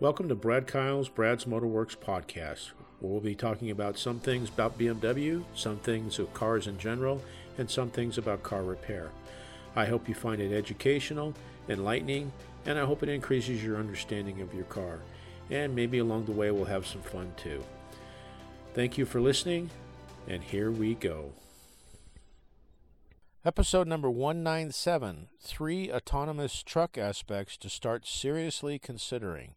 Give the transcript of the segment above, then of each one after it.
Welcome to Brad Kyle's Brad's Motorworks podcast, we'll be talking about some things about BMW, some things of cars in general, and some things about car repair. I hope you find it educational, enlightening, and I hope it increases your understanding of your car. And maybe along the way we'll have some fun too. Thank you for listening, and here we go. Episode number 197 Three Autonomous Truck Aspects to Start Seriously Considering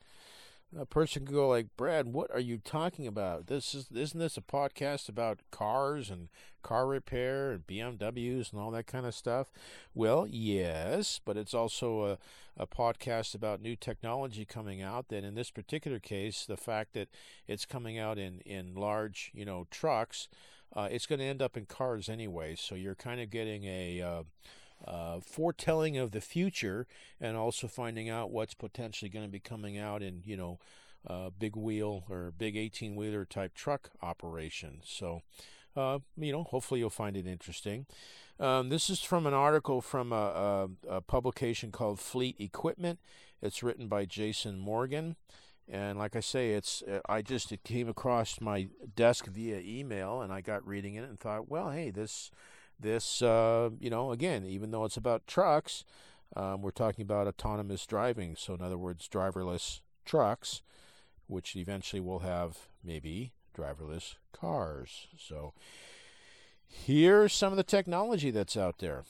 a person could go like, Brad, what are you talking about? This is isn't this a podcast about cars and car repair and BMWs and all that kind of stuff? Well, yes, but it's also a, a podcast about new technology coming out. That in this particular case, the fact that it's coming out in in large, you know, trucks, uh, it's going to end up in cars anyway. So you're kind of getting a uh, uh, foretelling of the future and also finding out what's potentially going to be coming out in, you know, uh, big wheel or big 18 wheeler type truck operation. So, uh, you know, hopefully you'll find it interesting. Um, this is from an article from a, a, a, publication called Fleet Equipment. It's written by Jason Morgan. And like I say, it's uh, I just it came across my desk via email, and I got reading it and thought, well, hey, this this, uh, you know, again, even though it's about trucks, um, we're talking about autonomous driving. So, in other words, driverless trucks, which eventually will have maybe driverless cars. So, here's some of the technology that's out there.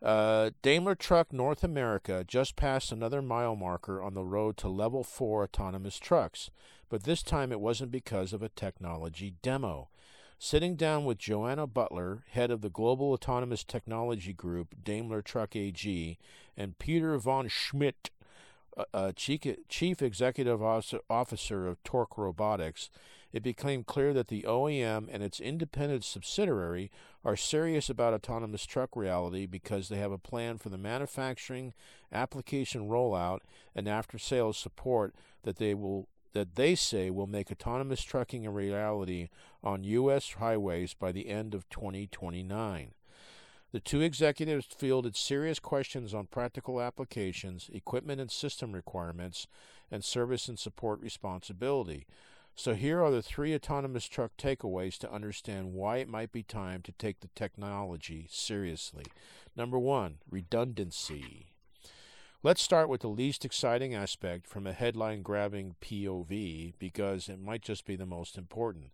Uh, Daimler Truck North America just passed another mile marker on the road to level 4 autonomous trucks, but this time it wasn't because of a technology demo. Sitting down with Joanna Buttler, head of the Global Autonomous Technology Group, Daimler Truck AG, and Peter Vaughan Schmidt, uh, uh Chief Executive Officer of Torc Robotics, it became clear that the OEM and its independent subsidiary are serious about autonomous truck reality because they have a plan for the manufacturing, application rollout, and after sales support that they will that they say will make autonomous trucking a reality on U.S. highways by the end of 2029. The two executives fielded serious questions on practical applications, equipment and system requirements, and service and support responsibility. So, here are the three autonomous truck takeaways to understand why it might be time to take the technology seriously. Number one, redundancy. Let's start with the least exciting aspect from a headline grabbing POV because it might just be the most important.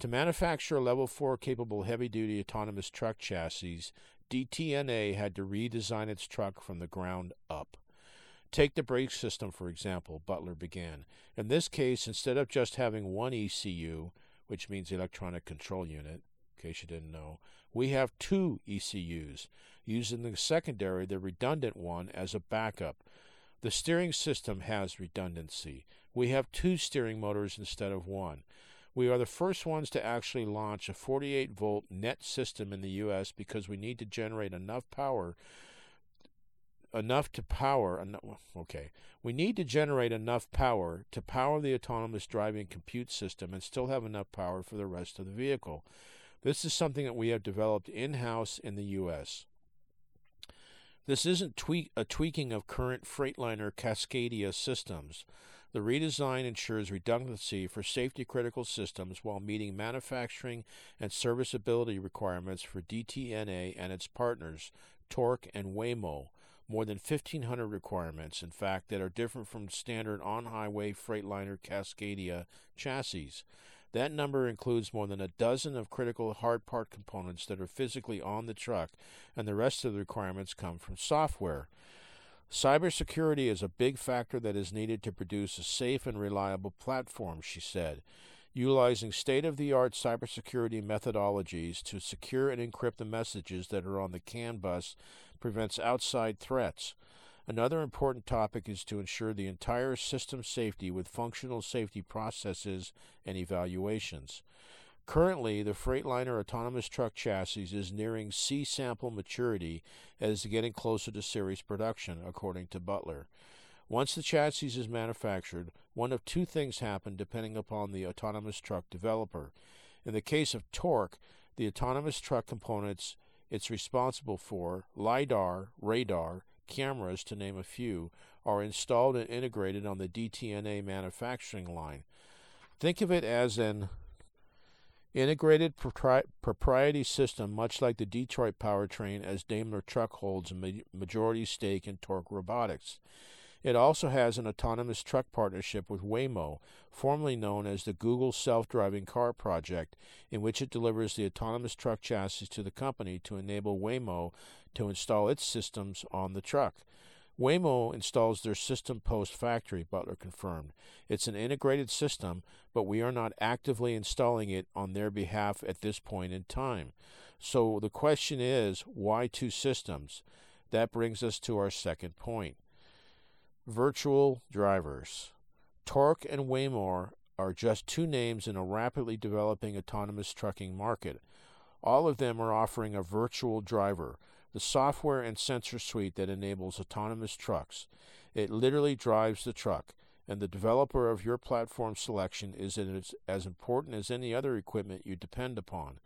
To manufacture a level 4 capable heavy duty autonomous truck chassis, DTNA had to redesign its truck from the ground up. Take the brake system, for example, Buttler began. In this case, instead of just having one ECU, which means electronic control unit, in case you didn't know, we have two ECUs using the secondary, the redundant one, as a backup. The steering system has redundancy. We have two steering motors instead of one. We are the first ones to actually launch a 48 volt net system in the US because we need to generate enough power enough to power okay we need to generate enough power to power the autonomous driving compute system and still have enough power for the rest of the vehicle this is something that we have developed in-house in the US this isn't tweak, a tweaking of current Freightliner Cascadia systems. The redesign ensures redundancy for safety critical systems while meeting manufacturing and serviceability requirements for DTNA and its partners, Torc and Waymo. More than 1,500 requirements, in fact, that are different from standard on highway Freightliner Cascadia chassis. That number includes more than a dozen of critical hard part components that are physically on the truck, and the rest of the requirements come from software. Cybersecurity is a big factor that is needed to produce a safe and reliable platform, she said. Utilizing state of the art cybersecurity methodologies to secure and encrypt the messages that are on the CAN bus prevents outside threats. Another important topic is to ensure the entire system safety with functional safety processes and evaluations. Currently, the Freightliner autonomous truck chassis is nearing C sample maturity and is getting closer to series production, according to Buttler. Once the chassis is manufactured, one of two things happen depending upon the autonomous truck developer. In the case of Torc, the autonomous truck components it's responsible for LIDAR, radar, cameras, to name a few, are installed and integrated on the DTNA manufacturing line. Think of it as an integrated propri- propriety system, much like the Detroit powertrain, as Daimler Truck holds a ma- majority stake in Torc Robotics. It also has an autonomous truck partnership with Waymo, formerly known as the Google Self Driving Car Project, in which it delivers the autonomous truck chassis to the company to enable Waymo to install its systems on the truck. Waymo installs their system post factory, Buttler confirmed. It's an integrated system, but we are not actively installing it on their behalf at this point in time. So the question is why two systems? That brings us to our second point. Virtual drivers. Torc and Waymo are just two names in a rapidly developing autonomous trucking market. All of them are offering a virtual driver, the software and sensor suite that enables autonomous trucks. It literally drives the truck, and the developer of your platform selection is as important as any other equipment you depend upon.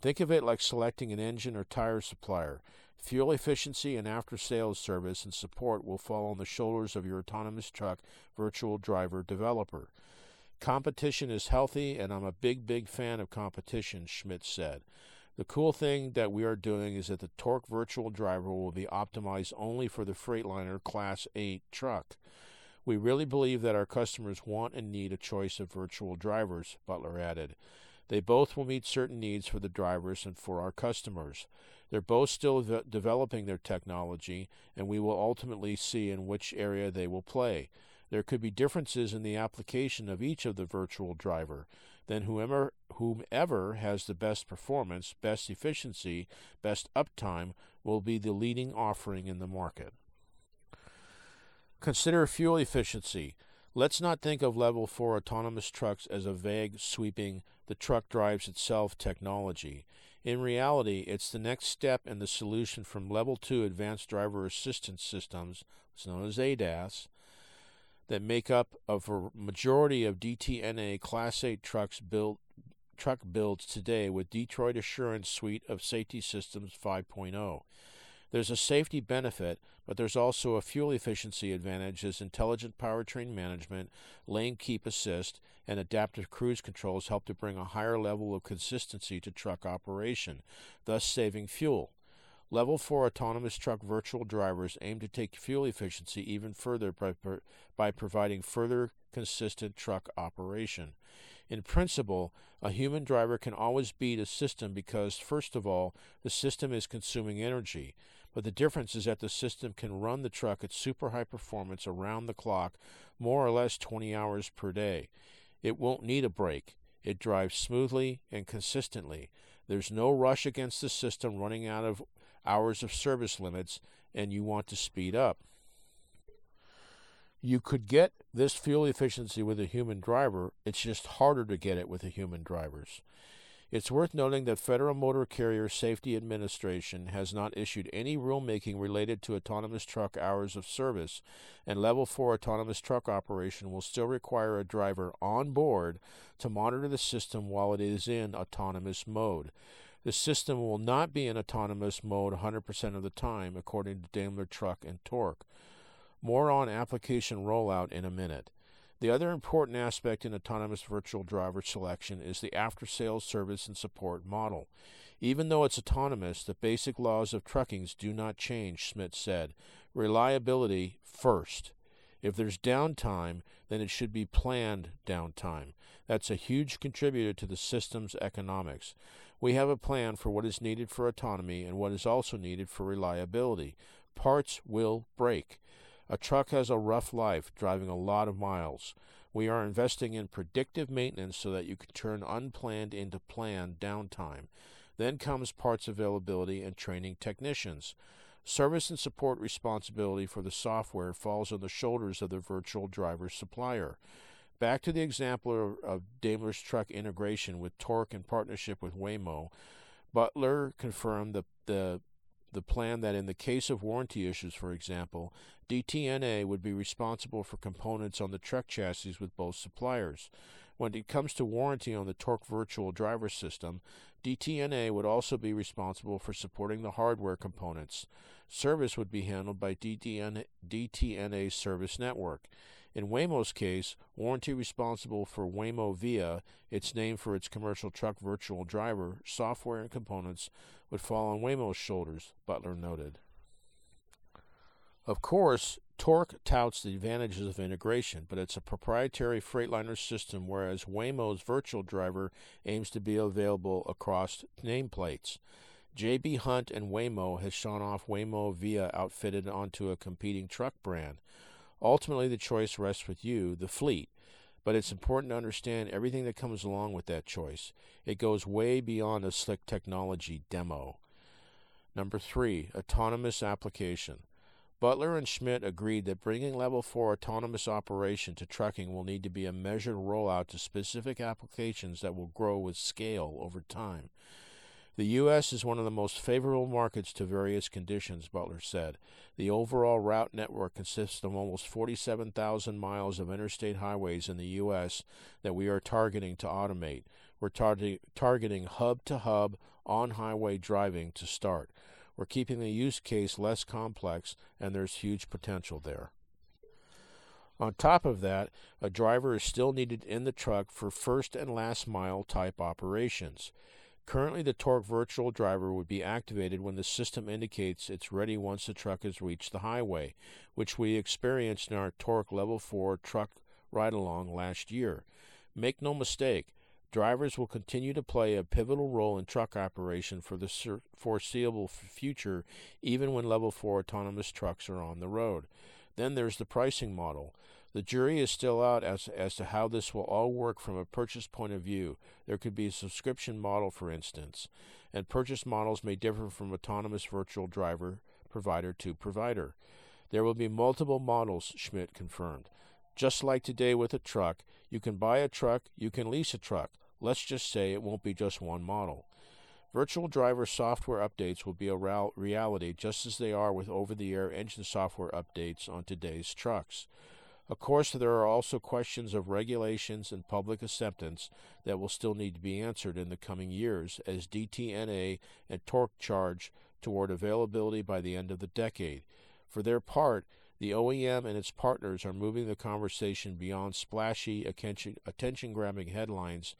Think of it like selecting an engine or tire supplier. Fuel efficiency and after sales service and support will fall on the shoulders of your autonomous truck virtual driver developer. Competition is healthy, and I'm a big, big fan of competition, Schmidt said. The cool thing that we are doing is that the Torc virtual driver will be optimized only for the Freightliner Class 8 truck. We really believe that our customers want and need a choice of virtual drivers, Buttler added. They both will meet certain needs for the drivers and for our customers. They're both still de- developing their technology, and we will ultimately see in which area they will play. There could be differences in the application of each of the virtual driver. Then whomever, whomever has the best performance, best efficiency, best uptime will be the leading offering in the market. Consider fuel efficiency. Let's not think of level 4 autonomous trucks as a vague, sweeping, the truck drives itself technology. In reality, it's the next step in the solution from Level 2 Advanced Driver Assistance Systems, known as ADAS, that make up a majority of DTNA Class 8 trucks built truck builds today with Detroit Assurance Suite of Safety Systems 5.0. There's a safety benefit, but there's also a fuel efficiency advantage as intelligent powertrain management, lane keep assist, and adaptive cruise controls help to bring a higher level of consistency to truck operation, thus saving fuel. Level 4 autonomous truck virtual drivers aim to take fuel efficiency even further by, by providing further consistent truck operation. In principle, a human driver can always beat a system because, first of all, the system is consuming energy. But the difference is that the system can run the truck at super high performance around the clock, more or less 20 hours per day. It won't need a break. It drives smoothly and consistently. There's no rush against the system running out of hours of service limits, and you want to speed up. You could get this fuel efficiency with a human driver, it's just harder to get it with the human drivers. It's worth noting that Federal Motor Carrier Safety Administration has not issued any rulemaking related to autonomous truck hours of service, and Level 4 autonomous truck operation will still require a driver on board to monitor the system while it is in autonomous mode. The system will not be in autonomous mode 100% of the time, according to Daimler Truck and Torc. More on application rollout in a minute. The other important aspect in autonomous virtual driver selection is the after sales service and support model. Even though it's autonomous, the basic laws of truckings do not change, Schmidt said. Reliability first. If there's downtime, then it should be planned downtime. That's a huge contributor to the system's economics. We have a plan for what is needed for autonomy and what is also needed for reliability. Parts will break. A truck has a rough life, driving a lot of miles. We are investing in predictive maintenance so that you can turn unplanned into planned downtime. Then comes parts availability and training technicians. Service and support responsibility for the software falls on the shoulders of the virtual driver supplier. Back to the example of Daimler's truck integration with Torc in partnership with Waymo, Buttler confirmed the, the the plan that in the case of warranty issues, for example, DTNA would be responsible for components on the truck chassis with both suppliers. When it comes to warranty on the Torc Virtual Driver System, DTNA would also be responsible for supporting the hardware components. Service would be handled by DTN, DTNA Service Network. In Waymo's case, warranty responsible for Waymo Via, its name for its commercial truck virtual driver, software and components would fall on Waymo's shoulders, Buttler noted. Of course, Torc touts the advantages of integration, but it's a proprietary Freightliner system, whereas Waymo's virtual driver aims to be available across nameplates. JB Hunt and Waymo has shown off Waymo Via outfitted onto a competing truck brand. Ultimately, the choice rests with you, the fleet, but it's important to understand everything that comes along with that choice. It goes way beyond a slick technology demo. Number three, autonomous application. Buttler and Schmidt agreed that bringing level 4 autonomous operation to trucking will need to be a measured rollout to specific applications that will grow with scale over time. The U.S. is one of the most favorable markets to various conditions, Buttler said. The overall route network consists of almost 47,000 miles of interstate highways in the U.S. that we are targeting to automate. We're tar- targeting hub to hub on highway driving to start. We're keeping the use case less complex, and there's huge potential there. On top of that, a driver is still needed in the truck for first and last mile type operations. Currently, the Torc Virtual Driver would be activated when the system indicates it's ready once the truck has reached the highway, which we experienced in our Torc Level 4 truck ride along last year. Make no mistake, drivers will continue to play a pivotal role in truck operation for the foreseeable future, even when Level 4 autonomous trucks are on the road. Then there's the pricing model. The jury is still out as, as to how this will all work from a purchase point of view. There could be a subscription model, for instance, and purchase models may differ from autonomous virtual driver provider to provider. There will be multiple models, Schmidt confirmed. Just like today with a truck, you can buy a truck, you can lease a truck. Let's just say it won't be just one model. Virtual driver software updates will be a reality just as they are with over the air engine software updates on today's trucks. Of course, there are also questions of regulations and public acceptance that will still need to be answered in the coming years as DTNA and Torc charge toward availability by the end of the decade. For their part, the OEM and its partners are moving the conversation beyond splashy, attention grabbing headlines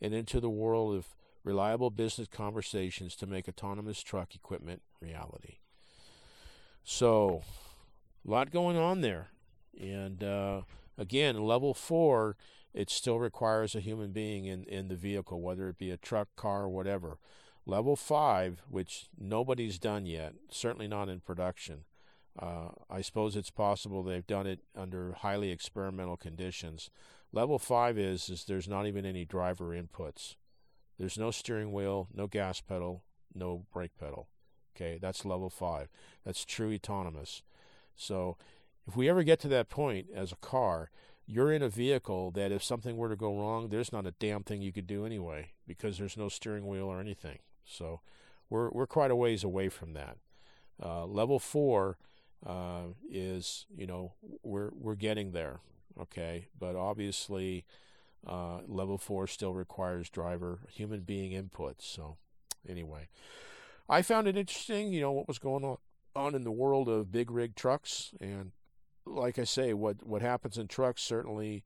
and into the world of reliable business conversations to make autonomous truck equipment reality. So, a lot going on there. And uh, again, level four, it still requires a human being in, in the vehicle, whether it be a truck, car, whatever. Level five, which nobody's done yet, certainly not in production. Uh, I suppose it's possible they've done it under highly experimental conditions. Level five is is there's not even any driver inputs. There's no steering wheel, no gas pedal, no brake pedal. Okay, that's level five. That's true autonomous. So if we ever get to that point as a car, you're in a vehicle that if something were to go wrong, there's not a damn thing you could do anyway because there's no steering wheel or anything. So we're we're quite a ways away from that. Uh, level four uh, is you know we're we're getting there, okay, but obviously uh, level four still requires driver human being input. So anyway, I found it interesting, you know what was going on on in the world of big rig trucks and like I say, what what happens in trucks certainly,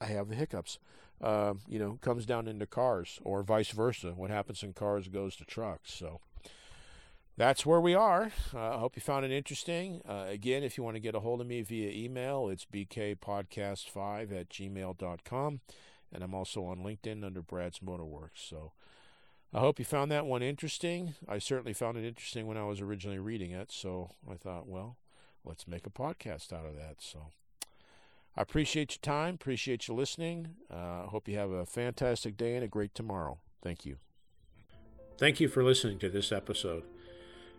I have the hiccups. Uh, you know, comes down into cars, or vice versa. What happens in cars goes to trucks. So that's where we are. Uh, I hope you found it interesting. Uh, again, if you want to get a hold of me via email, it's bkpodcast5 at gmail.com. And I'm also on LinkedIn under Brad's Motorworks. So I hope you found that one interesting. I certainly found it interesting when I was originally reading it. So I thought, well, let's make a podcast out of that. So I appreciate your time, appreciate you listening. I uh, hope you have a fantastic day and a great tomorrow. Thank you. Thank you for listening to this episode.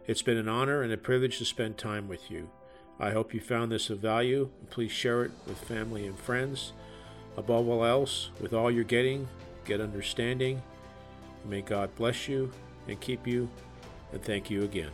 It's been an honor and a privilege to spend time with you. I hope you found this of value. Please share it with family and friends. Above all else, with all you're getting, get understanding. May God bless you and keep you, and thank you again.